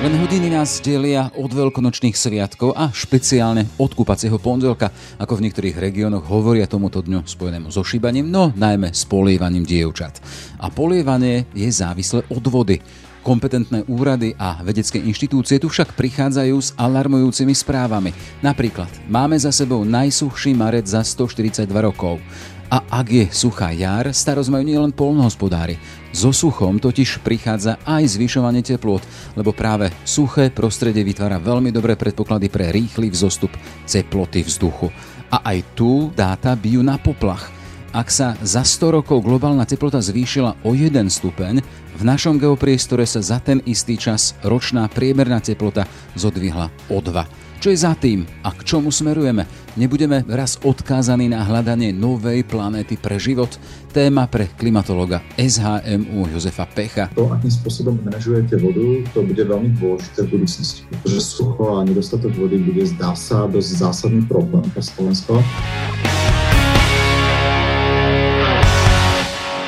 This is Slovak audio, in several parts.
Len hodiny nás delia od veľkonočných sviatkov a špeciálne od kúpacieho pondelka, ako v niektorých regiónoch hovoria tomuto dňu spojenému so šíbaním, no najmä s polievaním dievčat. A polievanie je závislé od vody. Kompetentné úrady a vedecké inštitúcie tu však prichádzajú s alarmujúcimi správami. Napríklad, máme za sebou najsuchší marec za 142 rokov. A ak je suchá jar, starosť majú nielen polnohospodári. So suchom totiž prichádza aj zvyšovanie teplôt, lebo práve suché prostredie vytvára veľmi dobré predpoklady pre rýchly vzostup teploty vzduchu. A aj tu dáta bijú na poplach. Ak sa za 100 rokov globálna teplota zvýšila o 1 stupeň, v našom geopriestore sa za ten istý čas ročná priemerná teplota zodvihla o 2. Čo je za tým a k čomu smerujeme? Nebudeme raz odkázaní na hľadanie novej planéty pre život? Téma pre klimatologa SHMU Jozefa Pecha. To, akým spôsobom manažujete vodu, to bude veľmi dôležité v budúcnosti, pretože sucho a nedostatok vody bude zdá sa dosť zásadný problém pre Slovensko.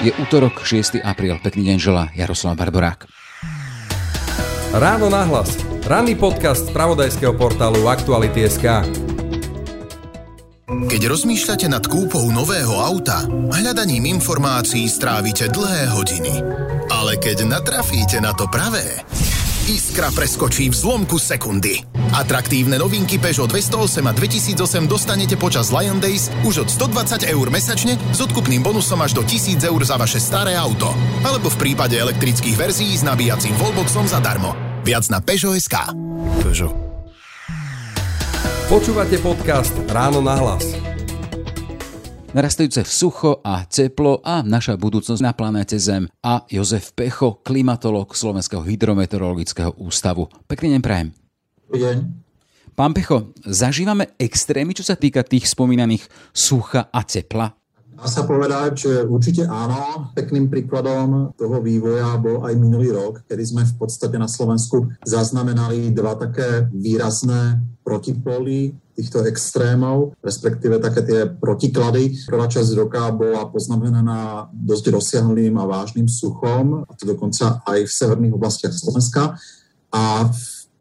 Je útorok 6. apríl. Pekný deň želá Jaroslav Barborák. Ráno nahlas. Ranný podcast z pravodajského portálu Aktuality.sk Keď rozmýšľate nad kúpou nového auta, hľadaním informácií strávite dlhé hodiny. Ale keď natrafíte na to pravé, Iskra preskočí v zlomku sekundy. Atraktívne novinky Peugeot 208 a 2008 dostanete počas Lion Days už od 120 eur mesačne s odkupným bonusom až do 1000 eur za vaše staré auto. Alebo v prípade elektrických verzií s nabíjacím wallboxom zadarmo. Viac na Peugeot.sk Peugeot. Počúvate podcast Ráno na hlas. Narastajúce sucho a teplo a naša budúcnosť na planéte Zem a Jozef Pecho, klimatolog Slovenského hydrometeorologického ústavu. Pekný deň prajem. deň. Pán Pecho, zažívame extrémy, čo sa týka tých spomínaných sucha a tepla? Dá sa povedať, že určite áno. Pekným príkladom toho vývoja bol aj minulý rok, kedy sme v podstate na Slovensku zaznamenali dva také výrazné protipóly týchto extrémov, respektíve také tie protiklady. Prvá časť roka bola poznamenaná dosť rozsiahlým a vážnym suchom, a to dokonca aj v severných oblastiach Slovenska. A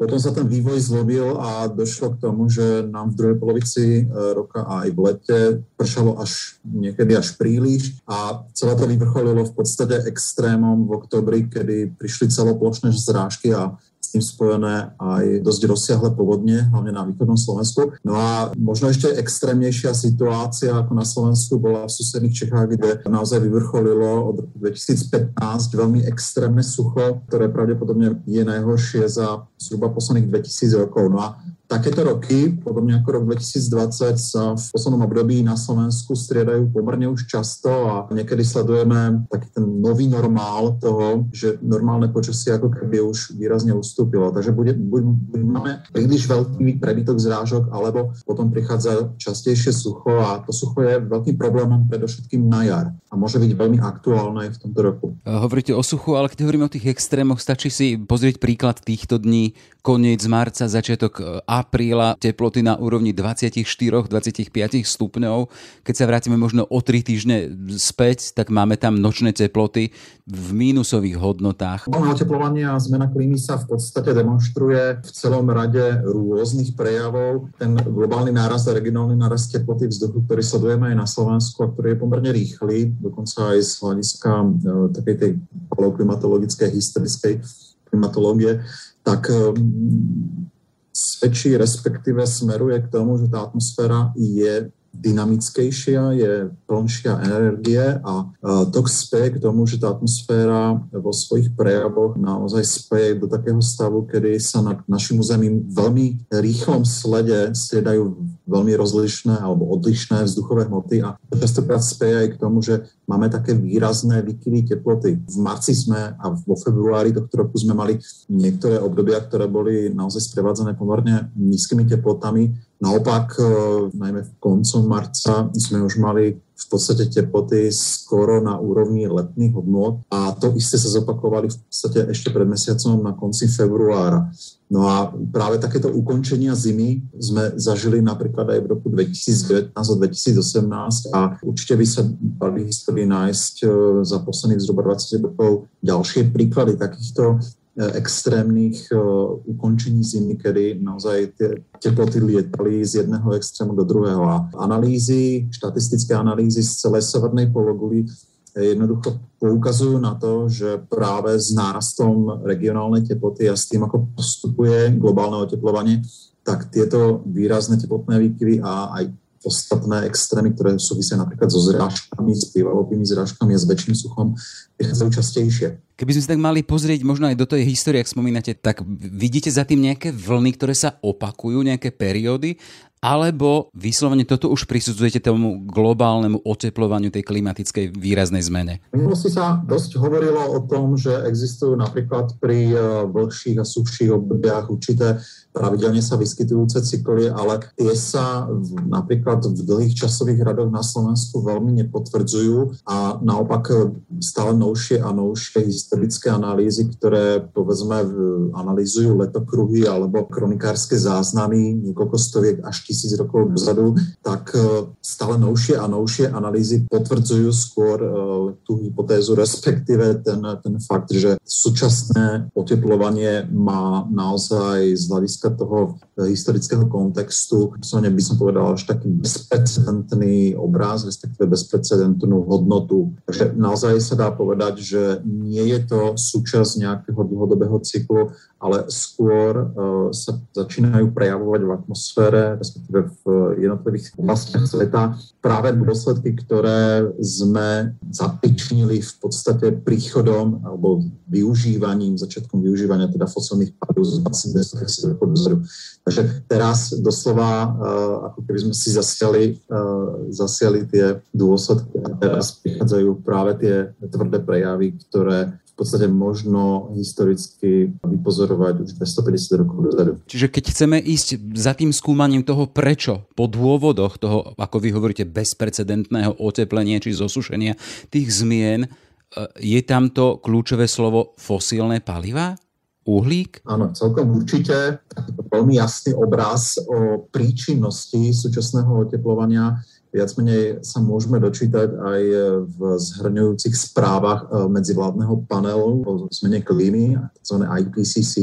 potom sa ten vývoj zlobil a došlo k tomu, že nám v druhej polovici e, roka a aj v lete pršalo až niekedy až príliš a celé to vyvrcholilo v podstate extrémom v oktobri, kedy prišli celoplošné zrážky a tým spojené aj dosť rozsiahle povodne, hlavne na východnom Slovensku. No a možno ešte extrémnejšia situácia ako na Slovensku bola v susedných Čechách, kde naozaj vyvrcholilo od roku 2015 veľmi extrémne sucho, ktoré pravdepodobne je najhoršie za zhruba posledných 2000 rokov. No a Takéto roky, podobne ako rok 2020, sa v poslednom období na Slovensku striedajú pomerne už často a niekedy sledujeme taký ten nový normál toho, že normálne počasie ako keby už výrazne ustúpilo. Takže bude, buď, buď máme príliš veľký prebytok zrážok, alebo potom prichádza častejšie sucho a to sucho je veľkým problémom predovšetkým na jar a môže byť veľmi aktuálne aj v tomto roku. Hovoríte o suchu, ale keď hovoríme o tých extrémoch, stačí si pozrieť príklad týchto dní, koniec marca, začiatok apríla teploty na úrovni 24-25 stupňov. Keď sa vrátime možno o 3 týždne späť, tak máme tam nočné teploty v mínusových hodnotách. Oteplovanie a zmena klímy sa v podstate demonstruje v celom rade rôznych prejavov. Ten globálny nárast a regionálny nárast teploty vzduchu, ktorý sledujeme aj na Slovensku a ktorý je pomerne rýchly, dokonca aj z hľadiska e, takej tej klimatologickej, historickej klimatológie, tak svedčí, respektíve smeruje k tomu, že tá atmosféra je dynamickejšia, je plnšia energie a to speje k tomu, že tá atmosféra vo svojich prejavoch naozaj speje do takého stavu, kedy sa na našim území veľmi rýchlom slede striedajú veľmi rozlišné alebo odlišné vzduchové hmoty a častokrát speje aj k tomu, že máme také výrazné výkyvy teploty. V marci sme a vo februári tohto roku sme mali niektoré obdobia, ktoré boli naozaj sprevádzané pomerne nízkymi teplotami. Naopak, e, najmä v koncom marca sme už mali v podstate teploty skoro na úrovni letných hodnot a to isté sa zopakovali v podstate ešte pred mesiacom na konci februára. No a práve takéto ukončenia zimy sme zažili napríklad aj v roku 2019 a 2018 a určite by sa dali histórii nájsť e, za posledných zhruba 20 rokov ďalšie príklady takýchto extrémnych ukončení zimy, kedy naozaj tie teploty lietali z jedného extrému do druhého. A analýzy, štatistické analýzy z celej severnej pologuly jednoducho poukazujú na to, že práve s nárastom regionálnej teploty a s tým, ako postupuje globálne oteplovanie, tak tieto výrazné teplotné výkyvy a aj ostatné extrémy, ktoré súvisia napríklad so zrážkami, s prívalovými zrážkami a s väčším suchom, prichádzajú častejšie. Keby sme sa tak mali pozrieť možno aj do tej histórie, ak spomínate, tak vidíte za tým nejaké vlny, ktoré sa opakujú, nejaké periódy, alebo vyslovene toto už prisudzujete tomu globálnemu oteplovaniu tej klimatickej výraznej zmene? V minulosti sa dosť hovorilo o tom, že existujú napríklad pri e, vlhších a suchších obdobiach určité pravidelne sa vyskytujúce cykly, ale tie sa v, napríklad v dlhých časových radoch na Slovensku veľmi nepotvrdzujú. A naopak e, stále novšie a novšie historické analýzy, ktoré povedzme analýzujú letokruhy alebo kronikárske záznamy niekoľko stoviek až tisíc rokov dozadu, tak e, stále novšie a novšie analýzy potvrdzujú skôr e, tú hypotézu, respektíve ten, ten fakt, že súčasné oteplovanie má naozaj z hľadiska toho e, historického kontextu, by som povedal, až taký bezprecedentný obraz, respektíve bezprecedentnú hodnotu. Takže naozaj sa dá povedať, že nie je to súčasť nejakého dlhodobého cyklu, ale skôr uh, sa začínajú prejavovať v atmosfére, respektíve v jednotlivých oblastiach sveta práve dôsledky, ktoré sme zapičnili v podstate príchodom alebo využívaním, začiatkom využívania teda fosilných palív z 20 rokov dozadu. Takže teraz doslova, uh, ako keby sme si zasiali, uh, zasiali tie dôsledky a teraz prichádzajú práve tie tvrdé prejavy, ktoré podstate možno historicky vypozorovať už 250 rokov dozadu. Čiže keď chceme ísť za tým skúmaním toho prečo, po dôvodoch toho, ako vy hovoríte, bezprecedentného oteplenia či zosušenia tých zmien, e, je tam to kľúčové slovo fosílne paliva? Uhlík? Áno, celkom určite. Veľmi jasný obraz o príčinnosti súčasného oteplovania viac menej sa môžeme dočítať aj v zhrňujúcich správach e, medzivládneho panelu o zmene klímy, tzv. IPCC,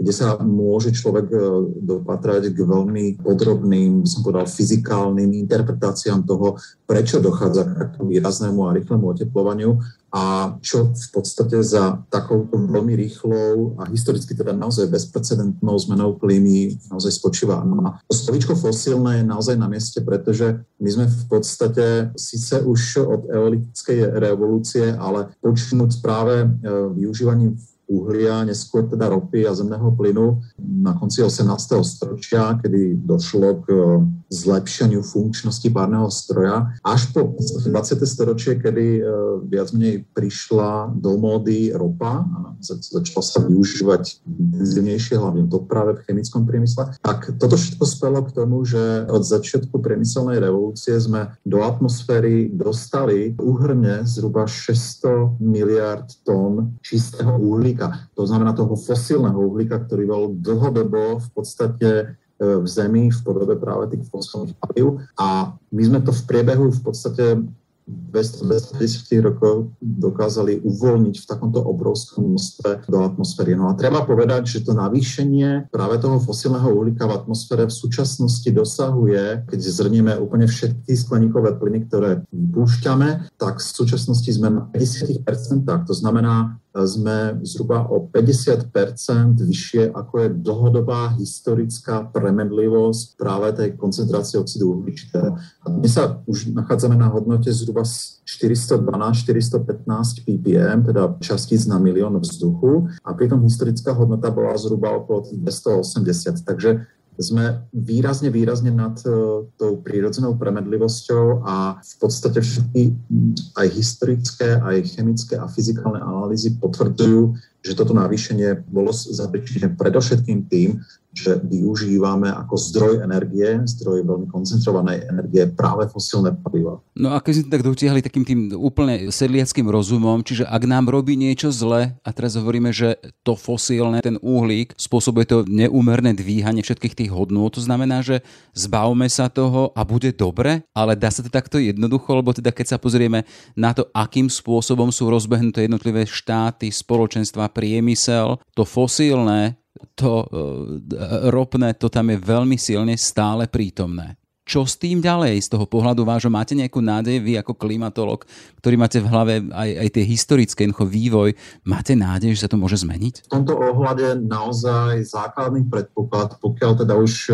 kde sa môže človek e, dopatrať k veľmi podrobným, som povedal, fyzikálnym interpretáciám toho, prečo dochádza k výraznému a rýchlemu oteplovaniu a čo v podstate za takouto veľmi rýchlou a historicky teda naozaj bezprecedentnou zmenou klímy naozaj spočíva. No a to slovičko fosílne je naozaj na mieste, pretože my sme v podstate síce už od eolitickej revolúcie, ale počnúť práve e, využívaním uhlia, neskôr teda ropy a zemného plynu na konci 18. storočia, kedy došlo k e, zlepšeniu funkčnosti párneho stroja, až po 20. storočie, kedy e, viac menej prišla do módy ropa a začala sa využívať intenzívnejšie, hlavne práve v chemickom priemysle, tak toto všetko spelo k tomu, že od začiatku priemyselnej revolúcie sme do atmosféry dostali úhrne zhruba 600 miliard tón čistého uhlíka uhlíka. To znamená toho fosílneho uhlíka, ktorý bol dlhodobo v podstate e, v zemi v podobe práve tých fosilných palív. A my sme to v priebehu v podstate 250 rokov dokázali uvoľniť v takomto obrovskom množstve do atmosféry. No a treba povedať, že to navýšenie práve toho fosílneho uhlíka v atmosfére v súčasnosti dosahuje, keď zrnieme úplne všetky skleníkové plyny, ktoré vypúšťame, tak v súčasnosti sme na 50%. To znamená, sme zhruba o 50% vyššie, ako je dlhodobá historická premedlivosť práve tej koncentrácie oxidu uhličitého. Dnes sa už nachádzame na hodnote zhruba 412-415 ppm, teda častíc na milión vzduchu a pritom historická hodnota bola zhruba okolo 280. Takže sme výrazne, výrazne nad uh, tou prírodzenou premedlivosťou a v podstate všetky aj historické, aj chemické a fyzikálne analýzy potvrdzujú, že toto navýšenie bolo zapričinené predovšetkým tým, že využívame ako zdroj energie, zdroj veľmi koncentrovanej energie práve fosílne paliva. No a keď sme tak dotiahli takým tým úplne sedliackým rozumom, čiže ak nám robí niečo zle a teraz hovoríme, že to fosílne, ten uhlík, spôsobuje to neúmerné dvíhanie všetkých tých hodnôt, to znamená, že zbavme sa toho a bude dobre, ale dá sa to takto jednoducho, lebo teda keď sa pozrieme na to, akým spôsobom sú rozbehnuté jednotlivé štáty, spoločenstva, priemysel, to fosílne to e, ropné, to tam je veľmi silne stále prítomné. Čo s tým ďalej z toho pohľadu vášho? Máte nejakú nádej, vy ako klimatolog, ktorý máte v hlave aj, aj tie historické vývoj, máte nádej, že sa to môže zmeniť? V tomto ohľade naozaj základný predpoklad, pokiaľ teda už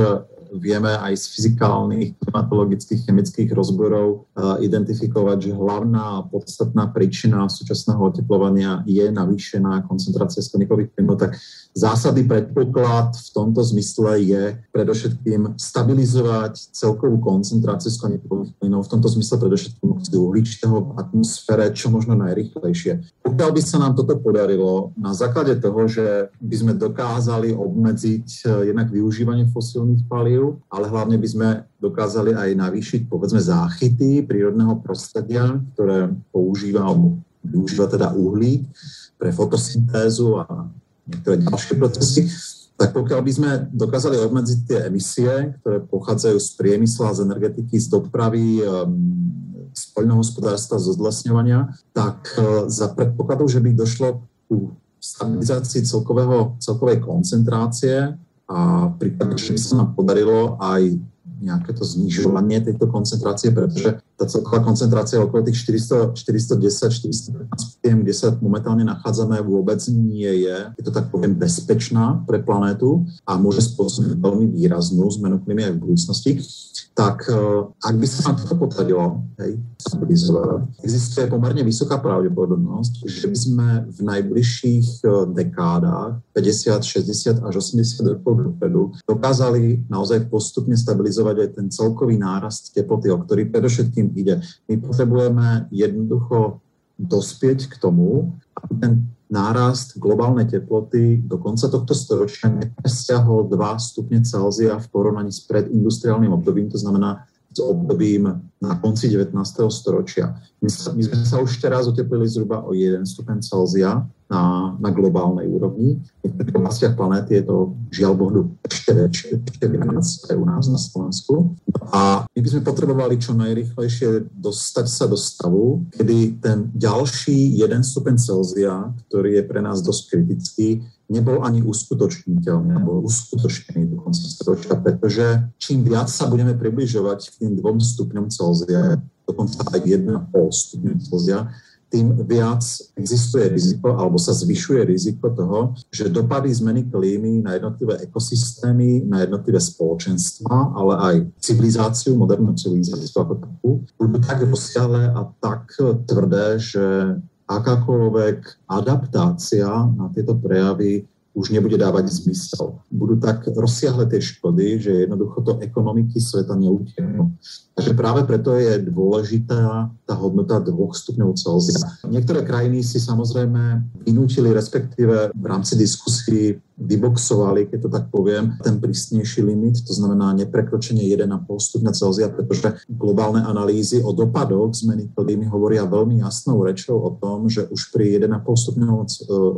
vieme aj z fyzikálnych, klimatologických, chemických rozborov uh, identifikovať, že hlavná podstatná príčina súčasného oteplovania je navýšená koncentrácia skleníkových plynov, tak zásadný predpoklad v tomto zmysle je predovšetkým stabilizovať celkovú koncentráciu skleníkových plynov, v tomto zmysle predovšetkým oxidu uhličitého v atmosfére čo možno najrychlejšie. Pokiaľ by sa nám toto podarilo na základe toho, že by sme dokázali obmedziť uh, jednak využívanie fosílnych palív, energiu, ale hlavne by sme dokázali aj navýšiť povedzme záchyty prírodného prostredia, ktoré používa využíva teda uhlík pre fotosyntézu a niektoré ďalšie procesy, tak pokiaľ by sme dokázali obmedziť tie emisie, ktoré pochádzajú z priemysla, z energetiky, z dopravy, ehm, z poľnohospodárstva, z odlesňovania, tak e, za predpokladu, že by došlo ku stabilizácii celkového, celkovej koncentrácie a prípadne, že by sa nám podarilo aj nejaké to znižovanie tejto koncentrácie, pretože tá celková koncentrácia okolo tých 400, 410, 415 PM, kde sa momentálne nachádzame, vôbec nie je, je to tak poviem, bezpečná pre planétu a môže spôsobiť veľmi výraznú zmenu klímy aj v budúcnosti. Tak e, ak by sa nám to podarilo hej, existuje pomerne vysoká pravdepodobnosť, že by sme v najbližších e, dekádach 50, 60 až 80 rokov dopredu dokázali naozaj postupne stabilizovať aj ten celkový nárast teploty, o ktorý predovšetkým ide. My potrebujeme jednoducho dospieť k tomu, aby ten nárast globálnej teploty do konca tohto storočia nepresiahol 2 stupne Celzia v porovnaní s predindustriálnym obdobím, to znamená s obdobím na konci 19. storočia. My, sa, my sme sa už teraz oteplili zhruba o 1 stupen Celzia na, na globálnej úrovni. V oblastiach planéty je to žiaľ Bohu ešte, ešte, ešte u nás na Slovensku. A my by sme potrebovali čo najrychlejšie dostať sa do stavu, kedy ten ďalší 1 stupen Celzia, ktorý je pre nás dosť kritický, nebol ani uskutočniteľný, nebo uskutočnený do konca storočia, pretože čím viac sa budeme približovať k tým dvom stupňom Celzia, dokonca aj 1,5 stupňa Celzia, tým viac existuje riziko alebo sa zvyšuje riziko toho, že dopady zmeny klímy na jednotlivé ekosystémy, na jednotlivé spoločenstva, ale aj civilizáciu, modernú civilizáciu ako takú, budú tak rozsiahle a tak tvrdé, že akákoľvek adaptácia na tieto prejavy už nebude dávať zmysel. Budú tak rozsiahle tie škody, že jednoducho to ekonomiky sveta neutiahnu. Takže práve preto je dôležitá tá hodnota 2 stupňov Celzia. Niektoré krajiny si samozrejme vynúčili, respektíve v rámci diskusí vyboxovali, keď to tak poviem, ten prísnejší limit, to znamená neprekročenie 1,5 stupňa Celzia, pretože globálne analýzy o dopadoch zmeny klímy hovoria veľmi jasnou rečou o tom, že už pri 1,5 stupňovom e,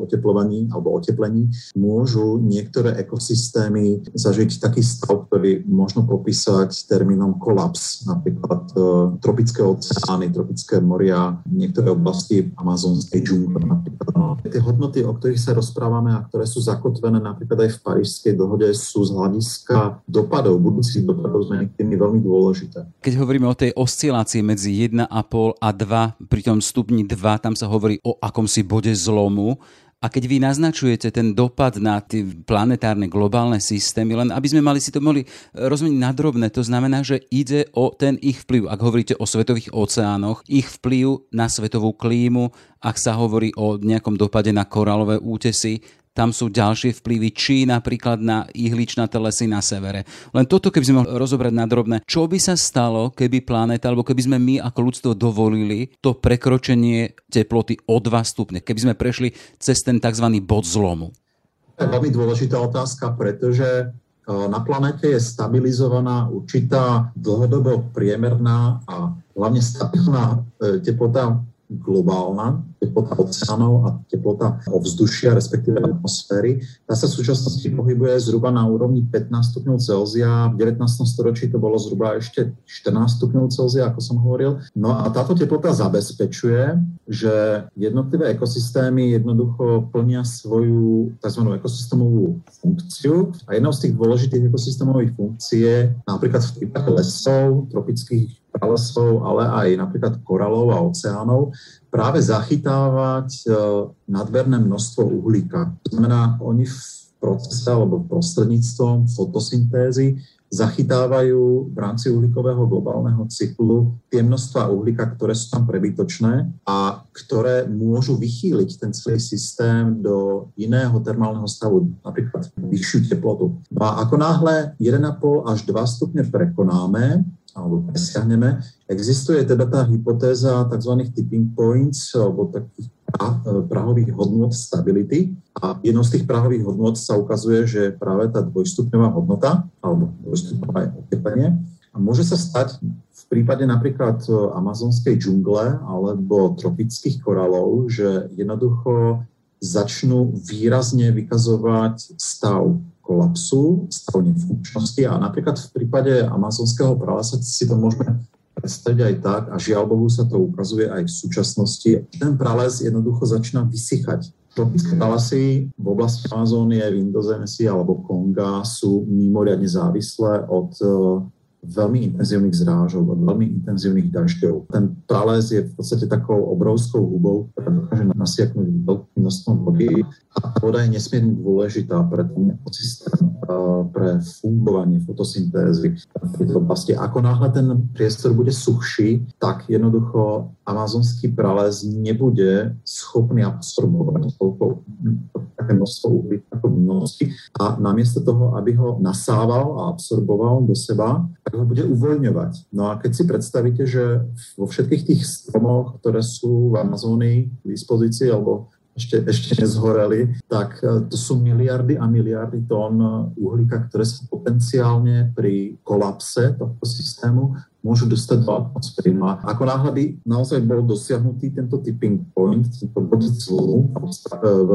oteplovaní alebo oteplení môžu niektoré ekosystémy zažiť taký stav, ktorý možno popísať termínom kolaps, napríklad e, tropické oceány, tropické moria, niektoré oblasti amazonskej džungle napríklad. Tie hodnoty, o ktorých sa rozprávame a ktoré sú zakotvené zakotvené napríklad aj v Parížskej dohode, sú z hľadiska dopadov, budúcich dopadov zmeny tými veľmi dôležité. Keď hovoríme o tej oscilácii medzi 1,5 a 2, pri tom stupni 2, tam sa hovorí o akomsi bode zlomu. A keď vy naznačujete ten dopad na tie planetárne globálne systémy, len aby sme mali si to mohli rozumieť nadrobné, to znamená, že ide o ten ich vplyv. Ak hovoríte o svetových oceánoch, ich vplyv na svetovú klímu, ak sa hovorí o nejakom dopade na koralové útesy, tam sú ďalšie vplyvy, či napríklad na ihličnaté lesy na severe. Len toto, keby sme mohli rozobrať na drobné, čo by sa stalo, keby planéta, alebo keby sme my ako ľudstvo dovolili to prekročenie teploty o 2 stupne, keby sme prešli cez ten tzv. bod zlomu? To je veľmi dôležitá otázka, pretože na planete je stabilizovaná určitá dlhodobo priemerná a hlavne stabilná teplota globálna, teplota oceánov a teplota ovzdušia, respektíve atmosféry. Tá sa v súčasnosti pohybuje zhruba na úrovni 15 stupňov Celzia. V 19. storočí to bolo zhruba ešte 14 stupňov Celzia, ako som hovoril. No a táto teplota zabezpečuje, že jednotlivé ekosystémy jednoducho plnia svoju tzv. ekosystémovú funkciu. A jednou z tých dôležitých ekosystémových funkcií je napríklad v prípade lesov, tropických pralesov, ale aj napríklad koralov a oceánov, práve zachytávať e, nadberné množstvo uhlíka. To znamená, oni v procese alebo prostredníctvom fotosyntézy zachytávajú v rámci uhlíkového globálneho cyklu tie množstva uhlíka, ktoré sú tam prebytočné a ktoré môžu vychýliť ten celý systém do iného termálneho stavu, napríklad vyššiu teplotu. No a ako náhle 1,5 až 2 stupne prekonáme, alebo presiahneme. Existuje teda tá hypotéza tzv. tipping points, alebo takých prahových hodnot stability. A jednou z tých prahových hodnot sa ukazuje, že práve tá dvojstupňová hodnota, alebo dvojstupňové oteplenie, a môže sa stať v prípade napríklad amazonskej džungle alebo tropických koralov, že jednoducho začnú výrazne vykazovať stav kolapsu, stav nefunkčnosti a napríklad v prípade amazonského pralesa si to môžeme predstaviť aj tak a žiaľ Bohu sa to ukazuje aj v súčasnosti. Ten prales jednoducho začína vysychať. Tropické pralesy v oblasti Amazónie, v Indozénesii alebo Konga sú mimoriadne závislé od veľmi intenzívnych zrážok, od veľmi intenzívnych dažďov. Ten prales je v podstate takou obrovskou hubou, ktorá dokáže nasiaknúť veľkým množstvom vody a tá voda je nesmierne dôležitá pre ten ekosystém, pre fungovanie fotosyntézy v tejto oblasti. Ako náhle ten priestor bude suchší, tak jednoducho amazonský prales nebude schopný absorbovať toľko také množstvo uhlíka ako v minulosti a namiesto toho, aby ho nasával a absorboval do seba, tak ho bude uvoľňovať. No a keď si predstavíte, že vo všetkých tých stromoch, ktoré sú v Amazónii k dispozícii, alebo ešte, ešte nezhoreli, tak e, to sú miliardy a miliardy tón uhlíka, ktoré sa potenciálne pri kolapse tohto systému môžu dostať do atmosféry. No a ako náhle by naozaj bol dosiahnutý tento tipping point, tento bod zlu v,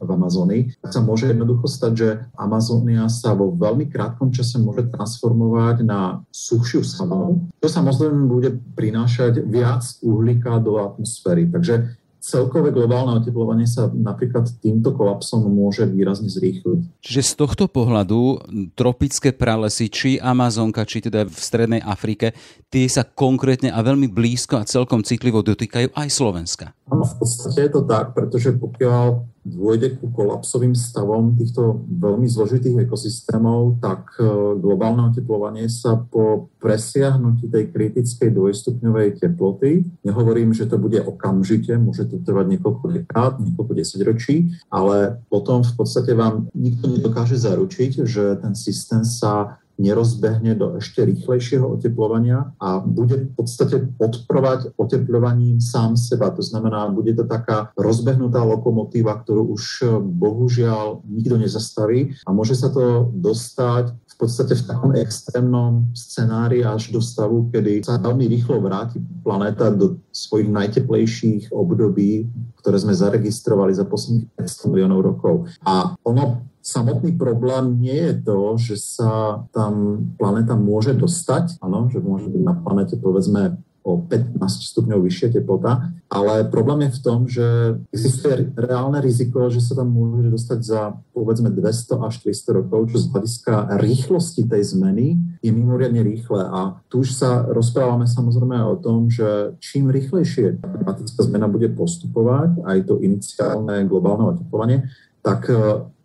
v Amazónii, tak sa môže jednoducho stať, že Amazónia sa vo veľmi krátkom čase môže transformovať na suchšiu savanu, čo samozrejme bude prinášať viac uhlíka do atmosféry. Takže celkové globálne oteplovanie sa napríklad týmto kolapsom môže výrazne zrýchliť. Čiže z tohto pohľadu tropické pralesy, či Amazonka, či teda v Strednej Afrike, tie sa konkrétne a veľmi blízko a celkom citlivo dotýkajú aj Slovenska. Áno, v podstate je to tak, pretože pokiaľ dôjde ku kolapsovým stavom týchto veľmi zložitých ekosystémov, tak e, globálne oteplovanie sa po presiahnutí tej kritickej dvojstupňovej teploty, nehovorím, že to bude okamžite, môže to trvať niekoľko dekád, niekoľko desaťročí, ale potom v podstate vám nikto nedokáže zaručiť, že ten systém sa nerozbehne do ešte rýchlejšieho oteplovania a bude v podstate podporovať otepľovaním sám seba. To znamená, bude to taká rozbehnutá lokomotíva, ktorú už eh, bohužiaľ nikto nezastaví a môže sa to dostať v podstate v takom extrémnom scenári až do stavu, kedy sa veľmi rýchlo vráti planéta do svojich najteplejších období, ktoré sme zaregistrovali za posledných 500 miliónov rokov. A ono Samotný problém nie je to, že sa tam planéta môže dostať, áno, že môže byť na planete povedzme o 15 stupňov vyššia teplota, ale problém je v tom, že existuje reálne riziko, že sa tam môže dostať za povedzme 200 až 300 rokov, čo z hľadiska rýchlosti tej zmeny je mimoriadne rýchle. A tu už sa rozprávame samozrejme o tom, že čím rýchlejšie klimatická zmena bude postupovať, aj to iniciálne globálne oteplovanie, tak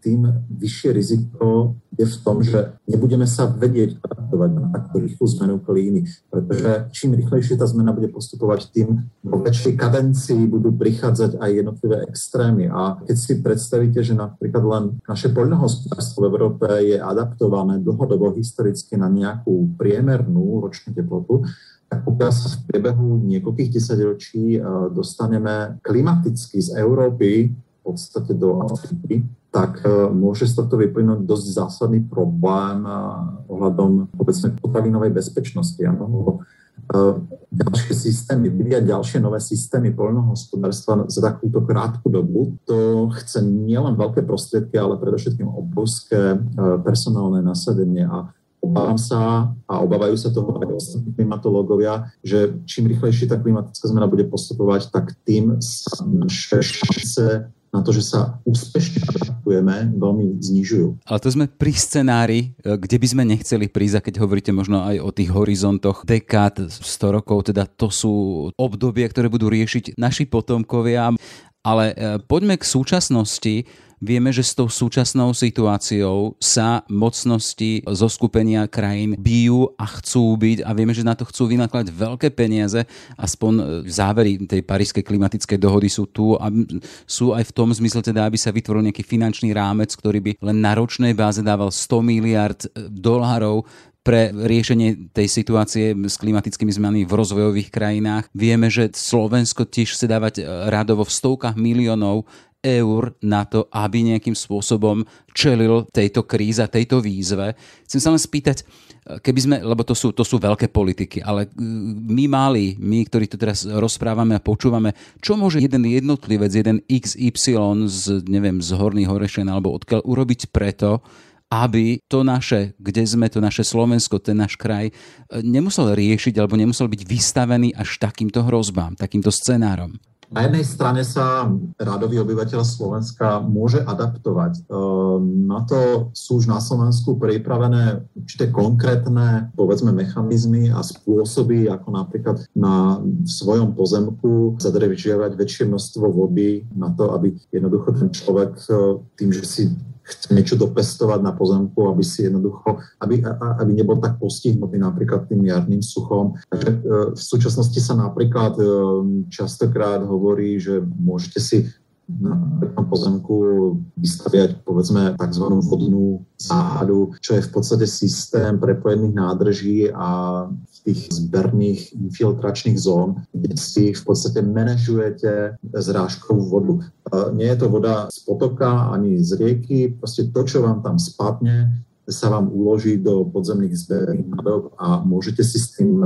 tým vyššie riziko je v tom, že nebudeme sa vedieť adaptovať na takú rýchlu zmenu klímy, pretože čím rýchlejšie tá zmena bude postupovať, tým vo väčšej kadencii budú prichádzať aj jednotlivé extrémy. A keď si predstavíte, že napríklad len naše poľnohospodárstvo v Európe je adaptované dlhodobo historicky na nejakú priemernú ročnú teplotu, tak pokiaľ sa v priebehu niekoľkých desaťročí eh, dostaneme klimaticky z Európy podstate do Afriky, tak môže z tohto vyplynúť dosť zásadný problém ohľadom povedzme potravinovej bezpečnosti. Ano? ďalšie systémy, vyvíjať ďalšie nové systémy poľnohospodárstva za takúto krátku dobu, to chce nielen veľké prostriedky, ale predovšetkým obrovské personálne nasadenie a obávam sa a obávajú sa toho aj ostatní klimatológovia, že čím rýchlejšie tá klimatická zmena bude postupovať, tak tým sa naše šance na to, že sa úspešne adaptujeme, veľmi znižujú. Ale to sme pri scenári, e, kde by sme nechceli prísť, a keď hovoríte možno aj o tých horizontoch dekád, 100 rokov, teda to sú obdobia, ktoré budú riešiť naši potomkovia. Ale e, poďme k súčasnosti. Vieme, že s tou súčasnou situáciou sa mocnosti zo skupenia krajín bijú a chcú byť a vieme, že na to chcú vynakladať veľké peniaze. Aspoň e, závery tej parískej klimatickej dohody sú tu a sú aj v tom zmysle teda, aby sa vytvoril nejaký finančný rámec, ktorý by len na ročnej báze dával 100 miliard e, dolárov pre riešenie tej situácie s klimatickými zmenami v rozvojových krajinách. Vieme, že Slovensko tiež chce dávať e, radovo v stovkách miliónov eur na to, aby nejakým spôsobom čelil tejto kríze, tejto výzve. Chcem sa len spýtať, keby sme, lebo to sú, to sú veľké politiky, ale my mali, my, ktorí to teraz rozprávame a počúvame, čo môže jeden jednotlivec, jeden XY z, neviem, z Horných Horešen alebo odkiaľ urobiť preto, aby to naše, kde sme, to naše Slovensko, ten náš kraj, nemusel riešiť alebo nemusel byť vystavený až takýmto hrozbám, takýmto scenárom. Na jednej strane sa radový obyvateľ Slovenska môže adaptovať. Ehm, na to sú už na Slovensku pripravené určité konkrétne, povedzme, mechanizmy a spôsoby, ako napríklad na svojom pozemku zadržiavať väčšie množstvo vody na to, aby jednoducho ten človek e, tým, že si chce niečo dopestovať na pozemku, aby si jednoducho, aby, aby nebol tak postihnutý napríklad tým jarným suchom. Takže e, v súčasnosti sa napríklad e, častokrát hovorí, že môžete si na pozemku vystaviať povedzme tzv. vodnú záhadu, čo je v podstate systém prepojených nádrží a tých zberných infiltračných zón, kde si v podstate manažujete zrážkovú vodu. Nie je to voda z potoka ani z rieky, proste to, čo vám tam spadne, sa vám uloží do podzemných nádok a môžete si s tým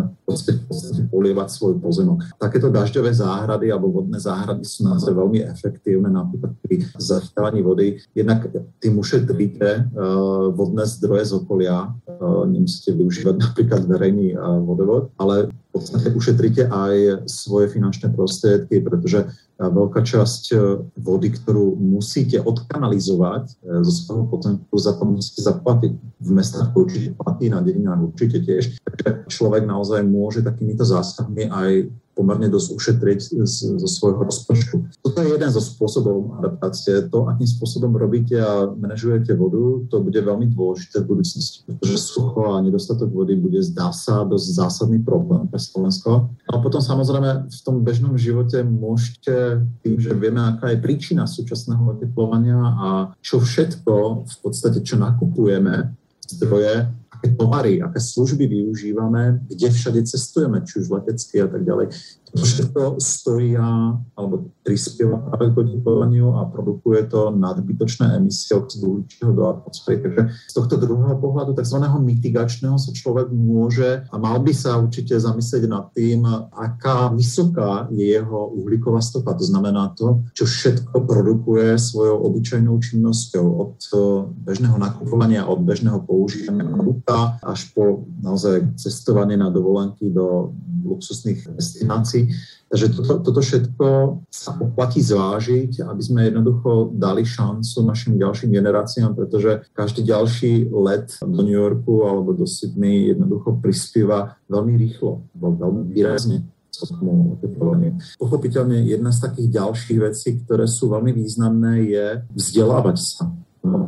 polievať svoj pozemok. Takéto dažďové záhrady alebo vodné záhrady sú naozaj veľmi efektívne napríklad pri zachytávaní vody. Jednak tým ušetríte uh, vodné zdroje z okolia, uh, nemusíte využívať napríklad verejný uh, vodovod, ale podstate ušetríte aj svoje finančné prostriedky, pretože veľká časť e, vody, ktorú musíte odkanalizovať e, zo svojho podzemku, za to musíte zaplatiť. V mestách určite platí, na dedinách určite tiež. Takže človek naozaj môže takýmito zásahmi aj pomerne dosť ušetriť zo svojho rozpočtu. Toto je jeden zo spôsobov adaptácie. To, akým spôsobom robíte a manažujete vodu, to bude veľmi dôležité v budúcnosti, pretože sucho a nedostatok vody bude zdá sa dosť zásadný problém pre Slovensko. A potom samozrejme v tom bežnom živote môžete tým, že vieme, aká je príčina súčasného oteplovania a čo všetko v podstate, čo nakupujeme, zdroje, aké tovary, aké služby využívame, kde všade cestujeme, či už letecky a tak ďalej. To všetko stojí alebo prispieva práve k oteplovaniu a produkuje to nadbytočné emisie oxidu do atmosféry. Takže z tohto druhého pohľadu, tzv. mitigačného, sa človek môže a mal by sa určite zamyslieť nad tým, aká vysoká je jeho uhlíková stopa. To znamená to, čo všetko produkuje svojou obyčajnou činnosťou od bežného nakupovania, od bežného používania auta až po naozaj cestovanie na dovolenky do luxusných destinácií. Takže toto, toto všetko sa oplatí zvážiť, aby sme jednoducho dali šancu našim ďalším generáciám, pretože každý ďalší let do New Yorku alebo do Sydney jednoducho prispieva veľmi rýchlo, veľmi výrazne Pochopiteľne jedna z takých ďalších vecí, ktoré sú veľmi významné, je vzdelávať sa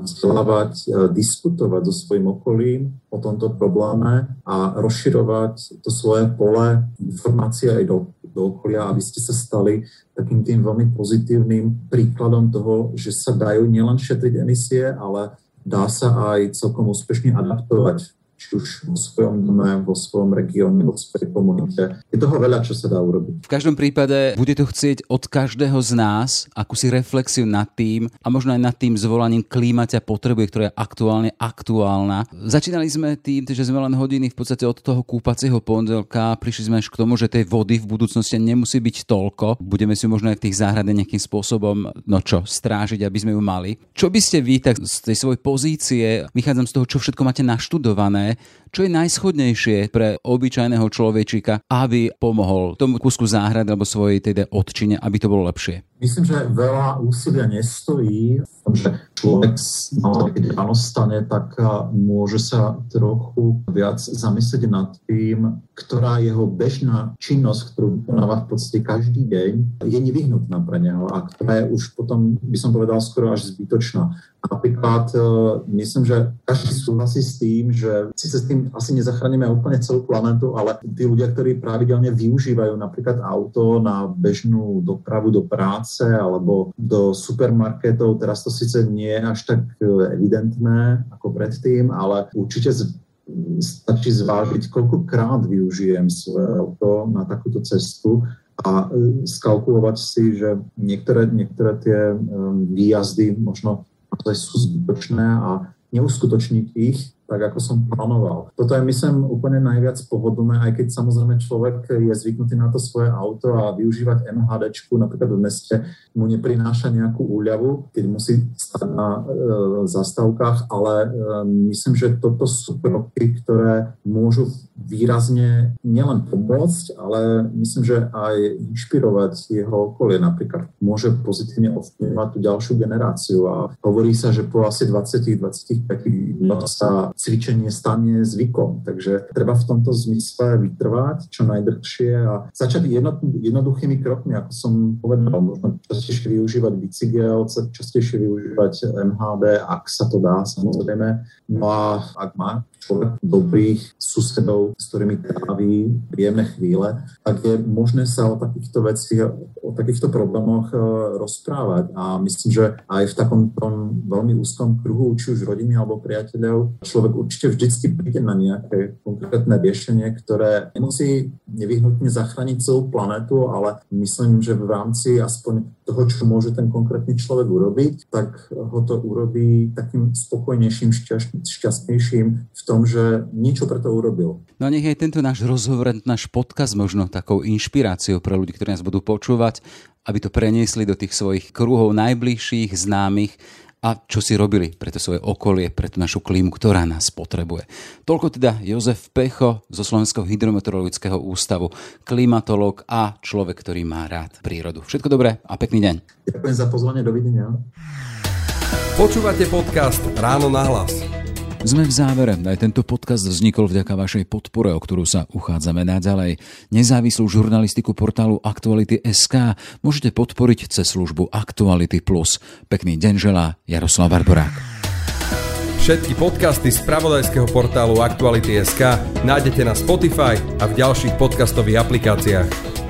vzdelávať, e, diskutovať so svojím okolím o tomto probléme a rozširovať to svoje pole informácie aj do, do okolia, aby ste sa stali takým tým veľmi pozitívnym príkladom toho, že sa dajú nielen šetriť emisie, ale dá sa aj celkom úspešne adaptovať či už vo svojom dome, vo svojom regióne, vo svojej komunite. Je toho veľa, čo sa dá urobiť. V každom prípade bude to chcieť od každého z nás akúsi reflexiu nad tým a možno aj nad tým zvolaním klíma ťa potrebuje, ktorá je aktuálne aktuálna. Začínali sme tým, že sme len hodiny v podstate od toho kúpacieho pondelka, prišli sme až k tomu, že tej vody v budúcnosti nemusí byť toľko. Budeme si možno aj v tých záhrade nejakým spôsobom, no čo, strážiť, aby sme ju mali. Čo by ste vy tak z tej svojej pozície, vychádzam z toho, čo všetko máte naštudované, čo je najschodnejšie pre obyčajného človečika, aby pomohol tomu kusku záhrady alebo svojej teda odčine, aby to bolo lepšie? Myslím, že veľa úsilia nestojí v tom, že človek keď ráno stane, tak môže sa trochu viac zamyslieť nad tým, ktorá jeho bežná činnosť, ktorú vykonáva v podstate každý deň, je nevyhnutná pre neho a ktorá je už potom, by som povedal, skoro až zbytočná. Napríklad e, myslím, že každý súhlasí s tým, že síce s tým asi nezachránime úplne celú planetu, ale tí ľudia, ktorí pravidelne využívajú napríklad auto na bežnú dopravu do práce alebo do supermarketov, teraz to síce nie je až tak e, evidentné ako predtým, ale určite stačí zvážiť, koľkokrát využijem svoje auto na takúto cestu a e, skalkulovať si, že niektoré, niektoré tie výjazdy možno sú zbytočné a neuskutočniť ich tak ako som plánoval. Toto je, myslím, úplne najviac pohodlné, aj keď samozrejme človek je zvyknutý na to svoje auto a využívať MHD, napríklad v meste, mu neprináša nejakú úľavu, keď musí stať na e, zastávkach, ale e, myslím, že toto sú kroky, ktoré môžu výrazne nielen pomôcť, ale myslím, že aj inšpirovať jeho okolie. Napríklad môže pozitívne ovplyvňovať tú ďalšiu generáciu a hovorí sa, že po asi 20-25 sa cvičenie stane zvykom. Takže treba v tomto zmysle vytrvať čo najdrhšie a začať jedno, jednoduchými krokmi, ako som povedal, možno častejšie využívať bicykel, častejšie využívať MHD, ak sa to dá samozrejme. No a ak má človek dobrých susedov, s ktorými tráví príjemné chvíle, tak je možné sa o takýchto veciach, o takýchto problémoch e, rozprávať. A myslím, že aj v takom tom veľmi úzkom kruhu, či už rodiny alebo priateľov, človek určite vždycky príde na nejaké konkrétne riešenie, ktoré nemusí nevyhnutne zachrániť celú planetu, ale myslím, že v rámci aspoň toho, čo môže ten konkrétny človek urobiť, tak ho to urobí takým spokojnejším, šťastnejším v tom, že niečo pre to urobil. No a nech aj tento náš rozhovor, náš podcast možno takou inšpiráciou pre ľudí, ktorí nás budú počúvať, aby to preniesli do tých svojich kruhov najbližších, známych a čo si robili pre to svoje okolie, pre tú našu klímu, ktorá nás potrebuje. Toľko teda Jozef Pecho zo Slovenského hydrometeorologického ústavu, klimatolog a človek, ktorý má rád prírodu. Všetko dobré a pekný deň. Ďakujem za pozvanie, dovidenia. Počúvate podcast Ráno na hlas. Sme v závere. Aj tento podcast vznikol vďaka vašej podpore, o ktorú sa uchádzame naďalej. Nezávislú žurnalistiku portálu Aktuality SK môžete podporiť cez službu Aktuality Plus. Pekný deň želá Jaroslav Barborák. Všetky podcasty z pravodajského portálu Aktuality SK nájdete na Spotify a v ďalších podcastových aplikáciách.